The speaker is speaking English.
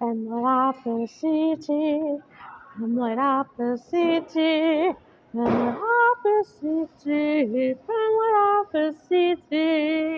and light up the city. And light up the city. And light up the city. And light up the city.